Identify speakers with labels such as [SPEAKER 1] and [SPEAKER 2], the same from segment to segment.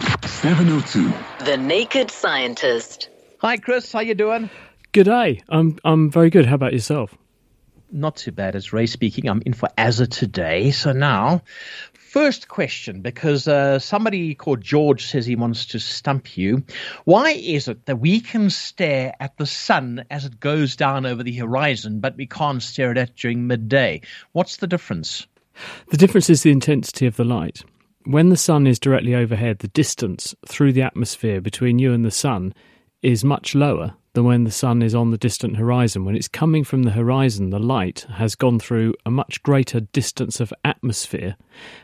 [SPEAKER 1] 702.
[SPEAKER 2] The Naked Scientist.
[SPEAKER 3] Hi, Chris. How you doing?
[SPEAKER 4] Good day. I'm I'm very good. How about yourself?
[SPEAKER 3] Not too bad. It's Ray speaking. I'm in for Azza today. So now, first question, because uh, somebody called George says he wants to stump you. Why is it that we can stare at the sun as it goes down over the horizon, but we can't stare at it during midday? What's the difference?
[SPEAKER 4] The difference is the intensity of the light. When the sun is directly overhead, the distance through the atmosphere between you and the sun is much lower than when the sun is on the distant horizon. When it's coming from the horizon, the light has gone through a much greater distance of atmosphere,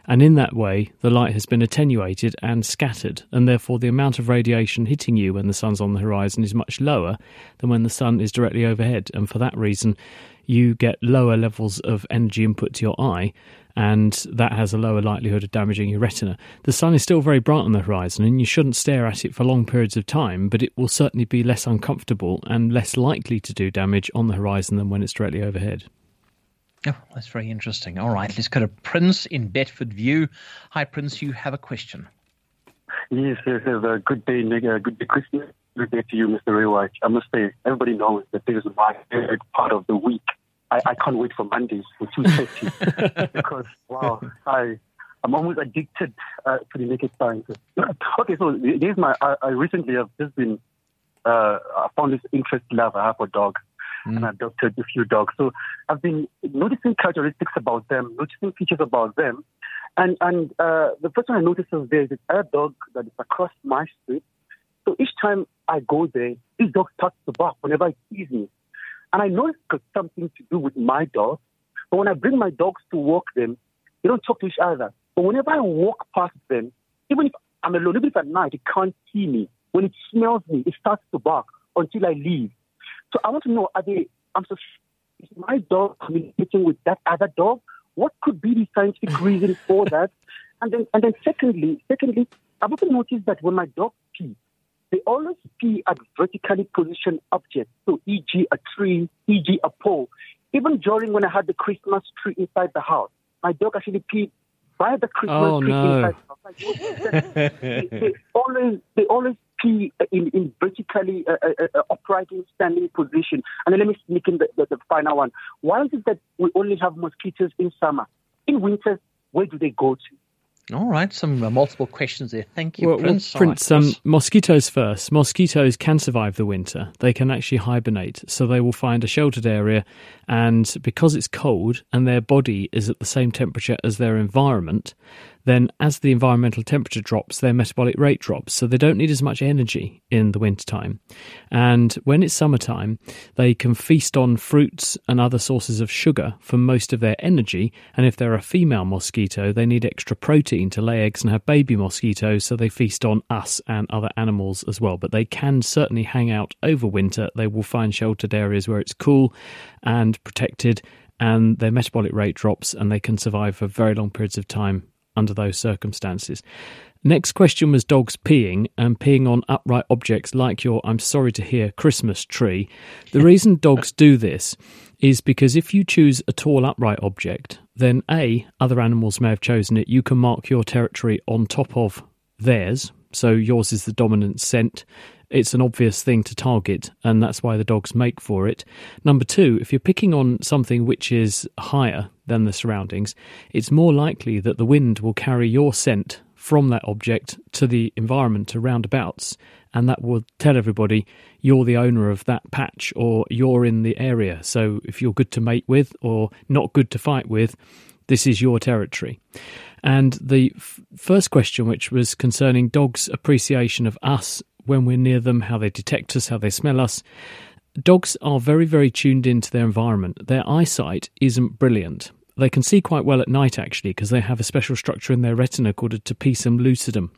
[SPEAKER 4] and in that way, the light has been attenuated and scattered, and therefore the amount of radiation hitting you when the sun's on the horizon is much lower than when the sun is directly overhead, and for that reason, you get lower levels of energy input to your eye and that has a lower likelihood of damaging your retina. The sun is still very bright on the horizon, and you shouldn't stare at it for long periods of time, but it will certainly be less uncomfortable and less likely to do damage on the horizon than when it's directly overhead.
[SPEAKER 3] Oh, that's very interesting. All right, let's go to Prince in Bedfordview. Hi, Prince. You have a question.
[SPEAKER 5] Yes, yes, yes. Uh, good day, Nick. Uh, good day, Christmas. Good day to you, Mr. Ray I must say, everybody knows that this is my favorite part of the week. I, I can't wait for Mondays for 2.30 because, wow, I, I'm almost addicted uh, to the naked scientist. okay, so here's my, I, I recently have just been, uh, I found this interest love I have for dogs. Mm. And I adopted a few dogs. So I've been noticing characteristics about them, noticing features about them. And, and uh, the first one I noticed is there's this other dog that is across my street. So each time I go there, this dog starts to bark whenever it sees me. And I know it's got something to do with my dog. But when I bring my dogs to walk them, they don't talk to each other. But whenever I walk past them, even if I'm alone, even if at night it can't see me, when it smells me, it starts to bark until I leave. So I want to know, are they, I'm so, is my dog communicating with that other dog? What could be the scientific reason for that? And then, and then secondly, secondly, I've also noticed that when my dog pees, they always pee at vertically positioned objects, so e.g. a tree, e.g. a pole. Even during when I had the Christmas tree inside the house, my dog actually peed by the Christmas
[SPEAKER 4] oh,
[SPEAKER 5] tree
[SPEAKER 4] no.
[SPEAKER 5] inside the house. they, they always they always pee in, in vertically uh, uh, uh, upright standing position. And then let me sneak in the, the, the final one. Why is it that we only have mosquitoes in summer? In winter, where do they go to?
[SPEAKER 3] All right, some uh, multiple questions there. Thank you,
[SPEAKER 4] Well,
[SPEAKER 3] Prince.
[SPEAKER 4] well, Prince,
[SPEAKER 3] right,
[SPEAKER 4] um, mosquitoes first. Mosquitoes can survive the winter. They can actually hibernate, so they will find a sheltered area, and because it's cold and their body is at the same temperature as their environment, then as the environmental temperature drops, their metabolic rate drops, so they don't need as much energy in the wintertime. And when it's summertime, they can feast on fruits and other sources of sugar for most of their energy. And if they're a female mosquito, they need extra protein to lay eggs and have baby mosquitoes, so they feast on us and other animals as well. But they can certainly hang out over winter. They will find sheltered areas where it's cool and protected, and their metabolic rate drops, and they can survive for very long periods of time under those circumstances. Next question was dogs peeing and peeing on upright objects like your, I'm sorry to hear, Christmas tree. The reason dogs do this is because if you choose a tall upright object, then A, other animals may have chosen it. You can mark your territory on top of theirs. So yours is the dominant scent. It's an obvious thing to target, and that's why the dogs make for it. Number two, if you're picking on something which is higher than the surroundings, it's more likely that the wind will carry your scent from that object to the environment around abouts, and that will tell everybody you're the owner of that patch or you're in the area. So if you're good to mate with or not good to fight with, this is your territory. And the f- first question, which was concerning dogs' appreciation of us when we're near them, how they detect us, how they smell us. Dogs are very, very tuned into their environment. Their eyesight isn't brilliant. they can see quite well at night actually because they have a special structure in their retina called a tapetum lucidum.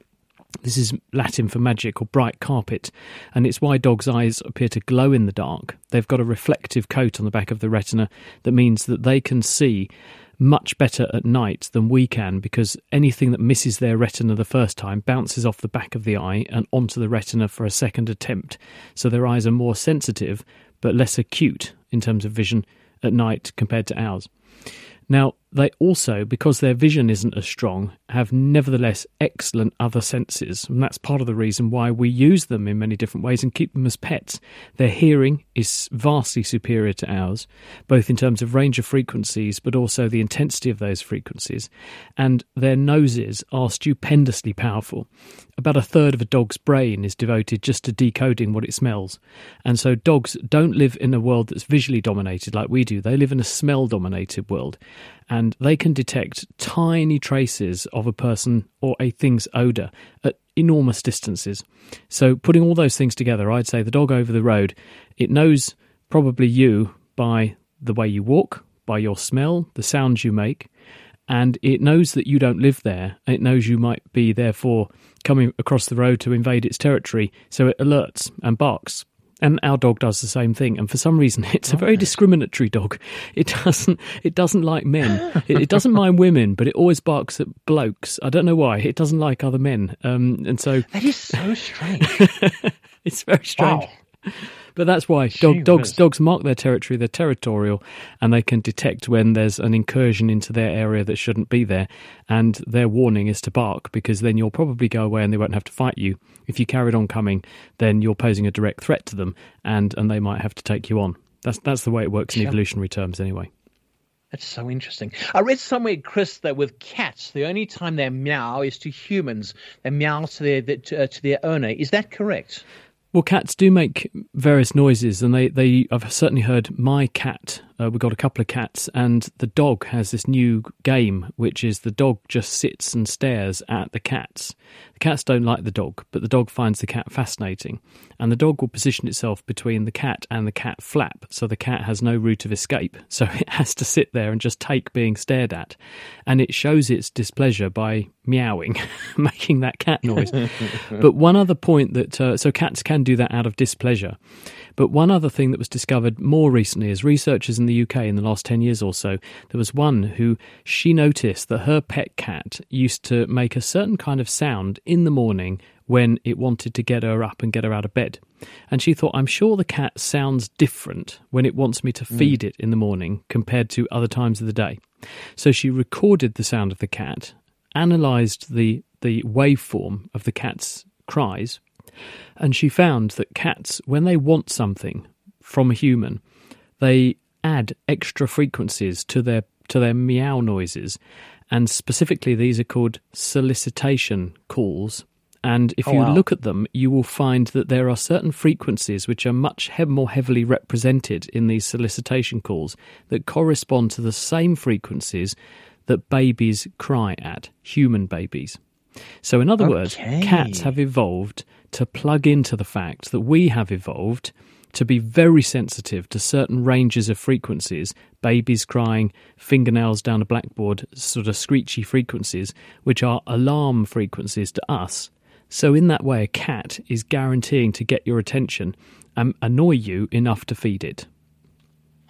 [SPEAKER 4] This is Latin for magic or bright carpet, and it's why dogs' eyes appear to glow in the dark. They've got a reflective coat on the back of the retina that means that they can see much better at night than we can because anything that misses their retina the first time bounces off the back of the eye and onto the retina for a second attempt. So their eyes are more sensitive but less acute in terms of vision at night compared to ours. Now, they also, because their vision isn't as strong, have nevertheless excellent other senses. And that's part of the reason why we use them in many different ways and keep them as pets. Their hearing is vastly superior to ours, both in terms of range of frequencies, but also the intensity of those frequencies. And their noses are stupendously powerful. About a third of a dog's brain is devoted just to decoding what it smells. And so dogs don't live in a world that's visually dominated like we do, they live in a smell dominated world and they can detect tiny traces of a person or a thing's odour at enormous distances. So, putting all those things together, I'd say the dog over the road, it knows probably you by the way you walk, by your smell, the sounds you make, and it knows that you don't live there. It knows you might be, therefore, coming across the road to invade its territory, so it alerts and barks and our dog does the same thing. And for some reason it's a very discriminatory dog. It doesn't it doesn't like men. It, it, doesn't mind women but it always barks at blokes. I don't know why. It doesn't like other men. Um, and so
[SPEAKER 3] that is so strange.
[SPEAKER 4] It's very strange. Wow. But that's why dog, dogs dogs mark their territory. They're territorial, and they can detect when there's an incursion into their area that shouldn't be there. And their warning is to bark because then you'll probably go away and they won't have to fight you. If you carried on coming, then you're posing a direct threat to them, and and they might have to take you on. That's that's the way it works in evolutionary terms, anyway.
[SPEAKER 3] That's so interesting. I read somewhere, Chris, that with cats, the only time they meow is to humans. They meow to their to, uh, to their owner. Is that correct?
[SPEAKER 4] Well, cats do make various noises, and they, they I've certainly heard my cat. Uh, we've got a couple of cats, and the dog has this new game, which is the dog just sits and stares at the cats. The cats don't like the dog, but the dog finds the cat fascinating, and the dog will position itself between the cat and the cat flap, so the cat has no route of escape. So it has to sit there and just take being stared at, and it shows its displeasure by meowing, making that cat noise. but one other point that uh, so cats can do that out of displeasure. But one other thing that was discovered more recently is researchers in the UK in the last 10 years or so, there was one who she noticed that her pet cat used to make a certain kind of sound in the morning when it wanted to get her up and get her out of bed. And she thought, I'm sure the cat sounds different when it wants me to hmm. feed mm. it in the morning compared to other times of the day. So she recorded the sound of the cat, analysed the, the waveform of the cat's cries, and she found that cats, when they want something from a human, they add extra frequencies to their to their meow noises, and specifically these are called solicitation calls. And if oh, you wow. look at them, you will find that there are certain frequencies which are much he- more heavily represented in these solicitation calls that correspond to the same frequencies that babies cry at, human babies. So, in other okay. words, cats have evolved to plug into the fact that we have evolved to be very sensitive to certain ranges of frequencies, babies crying, fingernails down a blackboard, sort of screechy frequencies, which are alarm frequencies to us. So, in that way, a cat is guaranteeing to get your attention and annoy you enough to feed it.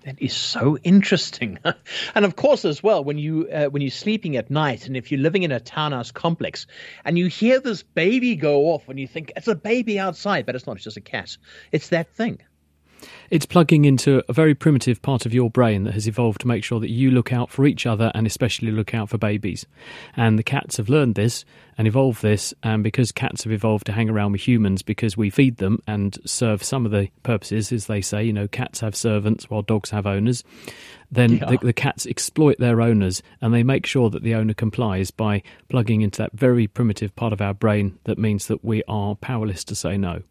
[SPEAKER 3] That is so interesting, and of course, as well, when you uh, when you're sleeping at night, and if you're living in a townhouse complex, and you hear this baby go off, and you think it's a baby outside, but it's not; it's just a cat. It's that thing.
[SPEAKER 4] It's plugging into a very primitive part of your brain that has evolved to make sure that you look out for each other and especially look out for babies. And the cats have learned this and evolved this, and because cats have evolved to hang around with humans because we feed them and serve some of the purposes, as they say, you know, cats have servants while dogs have owners then yeah. the, the, cats exploit their owners and they make sure that the owner complies by plugging into that very primitive part of our brain that means that we are powerless to say no.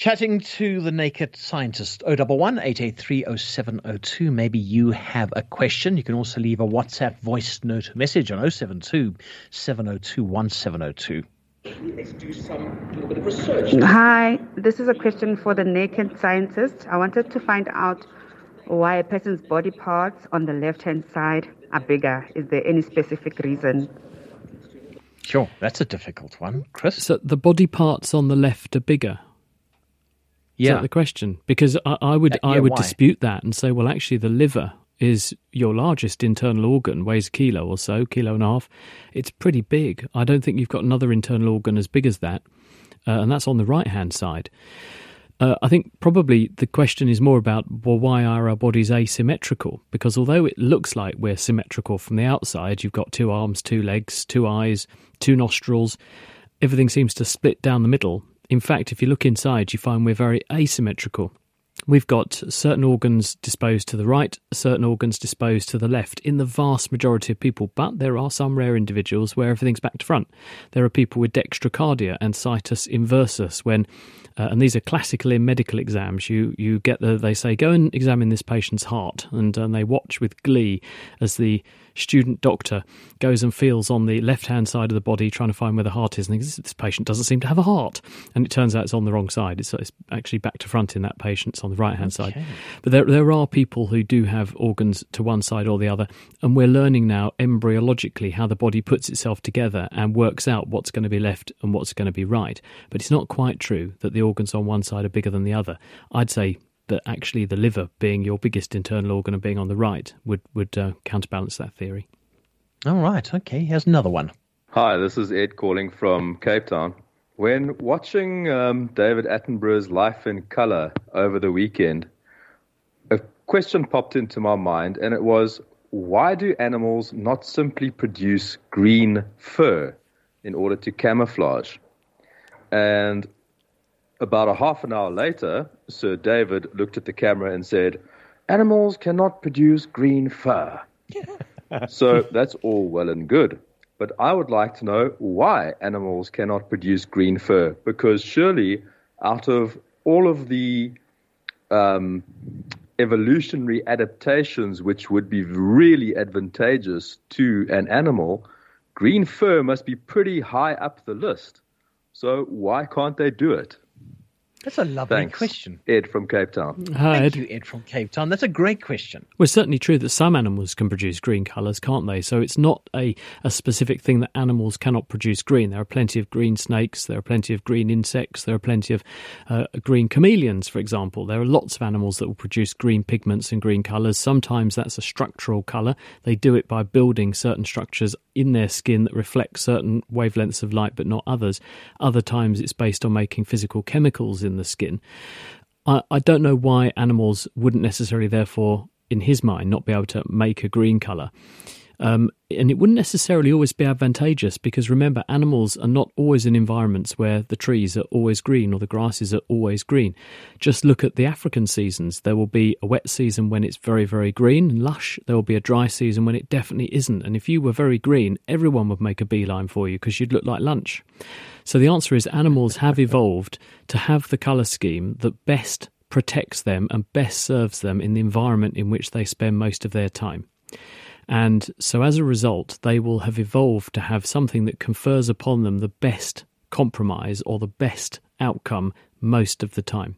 [SPEAKER 3] Chatting to the naked scientist, 011 883 Maybe you have a question. You can also leave a WhatsApp voice note message on 072 702 1702. Let's do some little bit of research.
[SPEAKER 6] Hi, this is a question for the naked scientist. I wanted to find out why a person's body parts on the left hand side are bigger? Is there any specific reason?
[SPEAKER 3] Sure, that's a difficult one, Chris.
[SPEAKER 4] So the body parts on the left are bigger. Is
[SPEAKER 3] yeah,
[SPEAKER 4] that the question? Because I, I would
[SPEAKER 3] Uh,
[SPEAKER 4] I would
[SPEAKER 3] why?
[SPEAKER 4] dispute that and say, well, actually, the liver is your largest internal organ, weighs a kilo or so, kilo and a half. It's pretty big. I don't think you've got another internal organ as big as that, uh, and that's on the right hand side. Uh, I think probably the question is more about well, why are our bodies asymmetrical? Because although it looks like we're symmetrical from the outside, you've got two arms, two legs, two eyes, two nostrils, everything seems to split down the middle. In fact, if you look inside, you find we're very asymmetrical. We've got certain organs disposed to the right, certain organs disposed to the left in the vast majority of people, but there are some rare individuals where everything's back to front. There are people with dextrocardia and situs inversus when uh, and these are classical in medical exams. You you get the they say go and examine this patient's heart, and, and they watch with glee as the student doctor goes and feels on the left hand side of the body trying to find where the heart is, and thinks this patient doesn't seem to have a heart, and it turns out it's on the wrong side. It's, it's actually back to front in that patient. It's on the right hand side. But there there are people who do have organs to one side or the other, and we're learning now embryologically how the body puts itself together and works out what's going to be left and what's going to be right. But it's not quite true that the organs on one side are bigger than the other. I'd say that actually the liver being your biggest internal organ and being on the right would would uh, counterbalance that theory.
[SPEAKER 3] All right. Okay. Here's another one.
[SPEAKER 7] Hi, this is Ed calling from Cape Town. When watching um, David Attenborough's Life in Color over the weekend, a question popped into my mind, and it was why do animals not simply produce green fur in order to camouflage? And about a half an hour later, Sir David looked at the camera and said, Animals cannot produce green fur. so that's all well and good. But I would like to know why animals cannot produce green fur. Because surely, out of all of the um, evolutionary adaptations which would be really advantageous to an animal, green fur must be pretty high up the list. So why can't they do it?
[SPEAKER 3] That's a lovely
[SPEAKER 7] Thanks.
[SPEAKER 3] question.
[SPEAKER 7] Ed from Cape Town.
[SPEAKER 4] Hi,
[SPEAKER 3] Thank
[SPEAKER 4] Ed.
[SPEAKER 3] you, Ed from Cape Town. That's a great question.
[SPEAKER 4] Well, it's certainly true that some animals can produce green colours, can't they? So it's not a, a specific thing that animals cannot produce green. There are plenty of green snakes, there are plenty of green insects, there are plenty of uh, green chameleons, for example. There are lots of animals that will produce green pigments and green colours. Sometimes that's a structural colour. They do it by building certain structures in their skin that reflect certain wavelengths of light but not others. Other times it's based on making physical chemicals in the skin. I, I don't know why animals wouldn't necessarily, therefore, in his mind, not be able to make a green colour. Um, and it wouldn't necessarily always be advantageous because remember, animals are not always in environments where the trees are always green or the grasses are always green. Just look at the African seasons. There will be a wet season when it's very, very green and lush. There will be a dry season when it definitely isn't. And if you were very green, everyone would make a beeline for you because you'd look like lunch. So the answer is animals have evolved to have the colour scheme that best protects them and best serves them in the environment in which they spend most of their time. And so as a result, they will have evolved to have something that confers upon them the best compromise or the best outcome most of the time.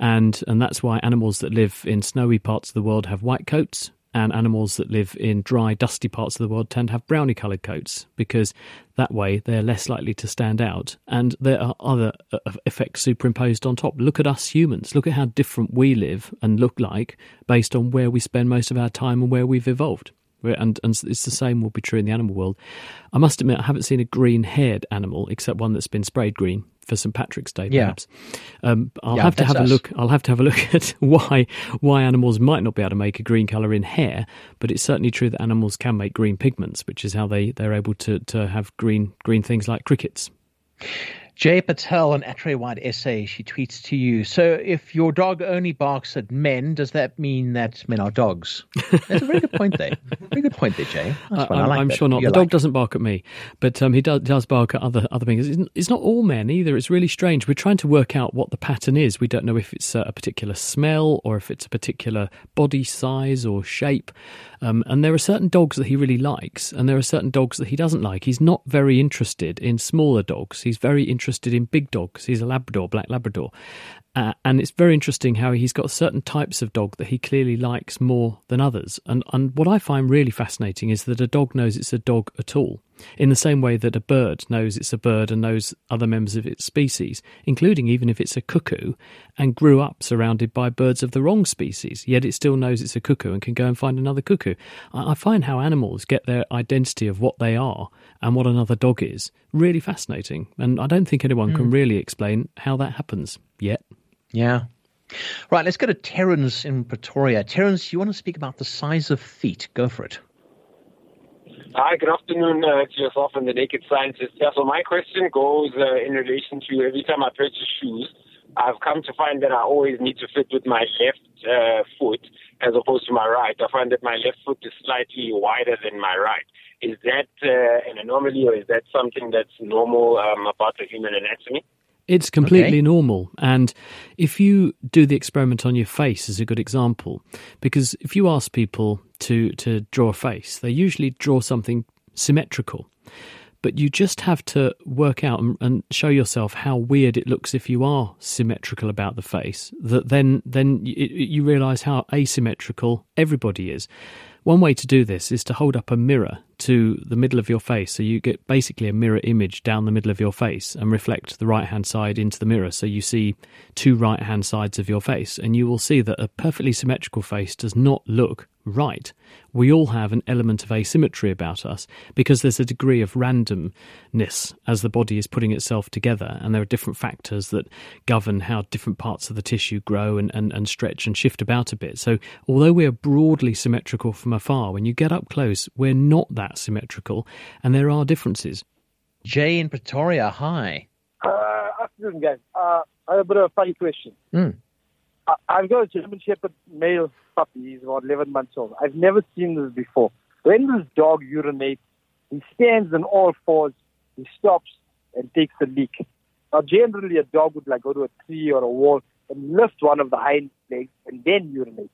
[SPEAKER 4] And and that's why animals that live in snowy parts of the world have white coats and animals that live in dry dusty parts of the world tend to have brownie coloured coats because that way they're less likely to stand out. And there are other uh, effects superimposed on top. Look at us humans. Look at how different we live and look like based on where we spend most of our time and where we've evolved and, and it's the same will be true in the animal world. I must admit, I haven't seen a green haired animal except one that's been sprayed green for St Patrick's Day,
[SPEAKER 3] Yeah.
[SPEAKER 4] perhaps. Um, I'll
[SPEAKER 3] Yeah,
[SPEAKER 4] have to have a look. I'll have to have a look at why why animals might not be able to make a green color in hair, but it's certainly true that animals can make green pigments, which is how they they're able to to have green green things like crickets.
[SPEAKER 3] Jay Patel, an Atre White essay, she tweets to you. So, if your dog only barks at men, does that mean that men are dogs? That's a very good point there. Very good point there, Jay.
[SPEAKER 4] I'm,
[SPEAKER 3] like
[SPEAKER 4] I'm sure not.
[SPEAKER 3] You
[SPEAKER 4] the dog
[SPEAKER 3] it.
[SPEAKER 4] doesn't bark at me, but um, he does, does bark at other other things. It's, it's not all men either. It's really strange. We're trying to work out what the pattern is. We don't know if it's a particular smell or if it's a particular body size or shape. Um, and there are certain dogs that he really likes, and there are certain dogs that he doesn't like. He's not very interested in smaller dogs. He's very interested in big dogs. He's a Labrador, black Labrador. Uh, and it's very interesting how he's got certain types of dog that he clearly likes more than others. And, and what I find really fascinating is that a dog knows it's a dog at all, in the same way that a bird knows it's a bird and knows other members of its species, including even if it's a cuckoo and grew up surrounded by birds of the wrong species, yet it still knows it's a cuckoo and can go and find another cuckoo. I, I find how animals get their identity of what they are and what another dog is really fascinating. And I don't think anyone mm. can really explain how that happens yet.
[SPEAKER 3] Yeah. Right, let's go to Terence in Pretoria. Terence, you want to speak about the size of feet? Go for it.
[SPEAKER 8] Hi, good afternoon uh, to yourself and the Naked Scientist. Yeah, so my question goes uh, in relation to every time I purchase shoes, I've come to find that I always need to fit with my left uh, foot as opposed to my right. I find that my left foot is slightly wider than my right. Is that uh, an anomaly or is that something that's normal um, about the human anatomy?
[SPEAKER 4] It's completely okay. normal. And if you do the experiment on your face is a good example, because if you ask people to, to draw a face, they usually draw something symmetrical. But you just have to work out and, and show yourself how weird it looks if you are symmetrical about the face. That then then you, you realise how asymmetrical everybody is. One way to do this is to hold up a mirror to the middle of your face. So you get basically a mirror image down the middle of your face and reflect the right hand side into the mirror. So you see two right hand sides of your face. And you will see that a perfectly symmetrical face does not look right. We all have an element of asymmetry about us because there's a degree of randomness as the body is putting itself together, and there are different factors that govern how different parts of the tissue grow and, and, and stretch and shift about a bit. So, although we are broadly symmetrical from afar, when you get up close, we're not that symmetrical, and there are differences.
[SPEAKER 3] Jay in Pretoria, hi.
[SPEAKER 9] Uh, afternoon, guys. Uh, I have a bit of a funny question.
[SPEAKER 3] Mm.
[SPEAKER 9] I've got a German Shepherd male puppy. He's about 11 months old. I've never seen this before. When this dog urinates, he stands on all fours, he stops and takes a leak. Now, generally, a dog would like go to a tree or a wall and lift one of the hind legs and then urinate.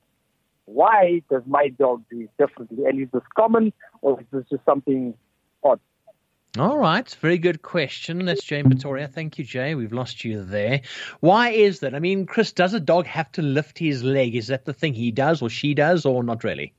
[SPEAKER 9] Why does my dog do it differently? And is this common or is this just something odd?
[SPEAKER 3] All right, very good question. That's Jay Pretoria. Thank you, Jay. We've lost you there. Why is that? I mean, Chris, does a dog have to lift his leg? Is that the thing he does or she does, or not really?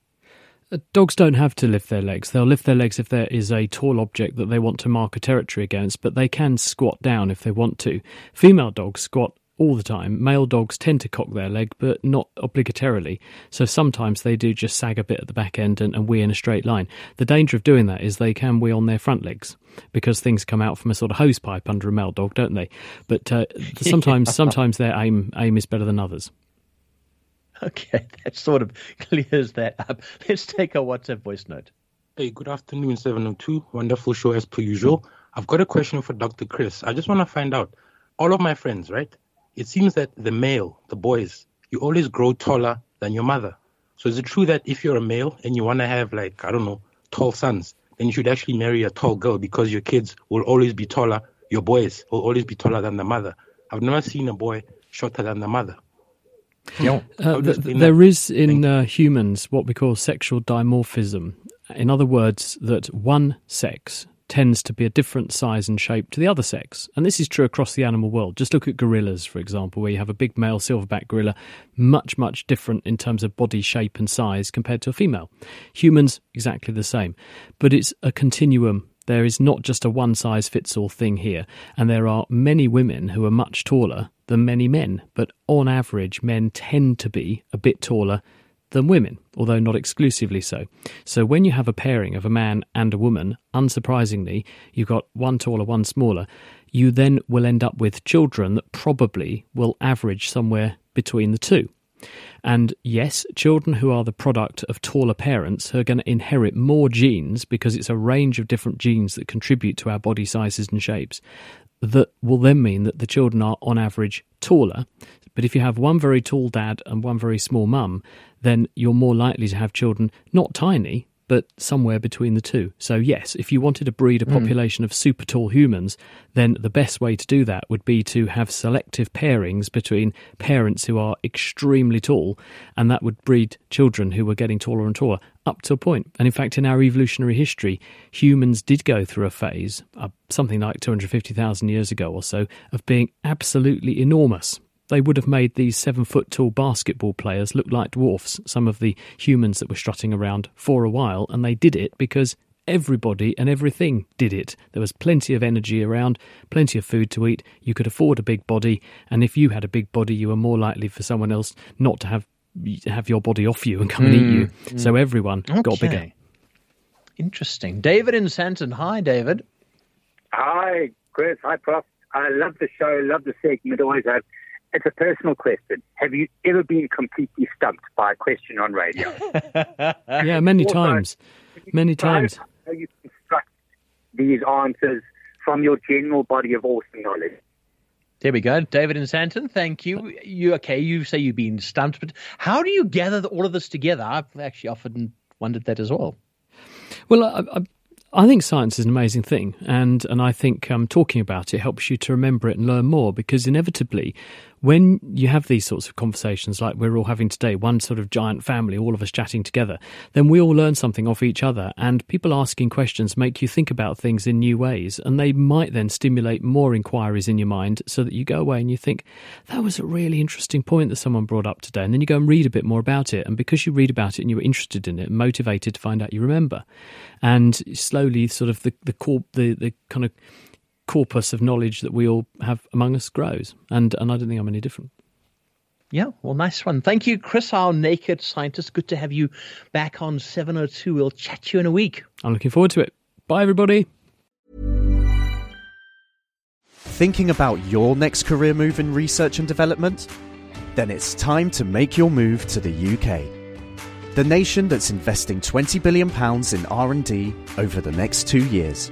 [SPEAKER 4] Uh, dogs don't have to lift their legs. They'll lift their legs if there is a tall object that they want to mark a territory against, but they can squat down if they want to. Female dogs squat all the time. Male dogs tend to cock their leg, but not obligatorily. So sometimes they do just sag a bit at the back end and, and wee in a straight line. The danger of doing that is they can wee on their front legs because things come out from a sort of hose pipe under a male dog, don't they? But uh, sometimes, sometimes their aim aim is better than others.
[SPEAKER 3] Okay, that sort of clears that up. Let's take a WhatsApp voice note.
[SPEAKER 10] Hey, good afternoon, 702. Wonderful show as per usual. I've got a question for Dr. Chris. I just want to find out all of my friends, right? It seems that the male, the boys, you always grow taller than your mother. So is it true that if you're a male and you want to have like, I don't know, tall sons, then you should actually marry a tall girl because your kids will always be taller, your boys will always be taller than the mother. I've never seen a boy shorter than the mother.
[SPEAKER 4] uh, there is in uh, humans what we call sexual dimorphism. In other words, that one sex tends to be a different size and shape to the other sex. And this is true across the animal world. Just look at gorillas, for example, where you have a big male silverback gorilla, much, much different in terms of body shape and size compared to a female. Humans, exactly the same. But it's a continuum. There is not just a one size fits all thing here. And there are many women who are much taller than many men. But on average, men tend to be a bit taller than women, although not exclusively so. So when you have a pairing of a man and a woman, unsurprisingly, you've got one taller, one smaller, you then will end up with children that probably will average somewhere between the two. And yes, children who are the product of taller parents are going to inherit more genes because it's a range of different genes that contribute to our body sizes and shapes. That will then mean that the children are, on average, taller. But if you have one very tall dad and one very small mum, then you're more likely to have children not tiny, but somewhere between the two. So, yes, if you wanted to breed a hmm. population mm. of super tall humans, then the best way to do that would be to have selective pairings between parents who are extremely tall, and that would breed children who were getting taller and taller up to a point. And in fact, in our evolutionary history, humans did go through a phase, uh, something like 250,000 years ago or so, of being absolutely enormous they would have made these seven foot tall basketball players look like dwarfs, some of the humans that were strutting around for a while, and they did it because everybody and everything did it. There was plenty of energy around, plenty of food to eat. You could afford a big body, and if you had a big body, you were more likely for someone else not to have have your body off you and come and eat you.
[SPEAKER 3] Mm,
[SPEAKER 4] So
[SPEAKER 3] mm.
[SPEAKER 4] everyone got bigger.
[SPEAKER 3] Okay. Interesting. David in Sandton. Hi, David.
[SPEAKER 11] Hi, Chris. Hi, Prof. I love the show, love the segment, always have. It's a personal question. Have you ever been completely stumped by a question on radio?
[SPEAKER 4] Yeah, many
[SPEAKER 11] Also,
[SPEAKER 4] times, many times.
[SPEAKER 11] How you construct these answers from your general body of awesome knowledge?
[SPEAKER 3] There we go. David and Sandton, thank you. You okay? You say you've been stumped, but how do you gather all of this together? I've actually often wondered that as well.
[SPEAKER 4] Well, I, I, I think science is an amazing thing, and and I think um, talking about it helps you to remember it and learn more because inevitably, when you have these sorts of conversations like we're all having today, one sort of giant family, all of us chatting together, then we all learn something off each other, and people asking questions make you think about things in new ways, and they might then stimulate more inquiries in your mind, so that you go away and you think that was a really interesting point that someone brought up today, and then you go and read a bit more about it, and because you read about it and you were interested in it, motivated to find out, you remember, and slowly, sort of the the core, the the kind of corpus of knowledge that we all have among us grows, and and I don't think I'm any different.
[SPEAKER 3] Yeah, well, nice one. Thank you, Chris, our naked scientist. Good to have you back on 702. We'll chat to you in a week.
[SPEAKER 4] I'm looking forward to it. Bye, everybody.
[SPEAKER 12] Thinking about your next career move in research and development? Then it's time to make your move to the UK. The nation that's investing 20 billion pounds in R&D over the next 2 years.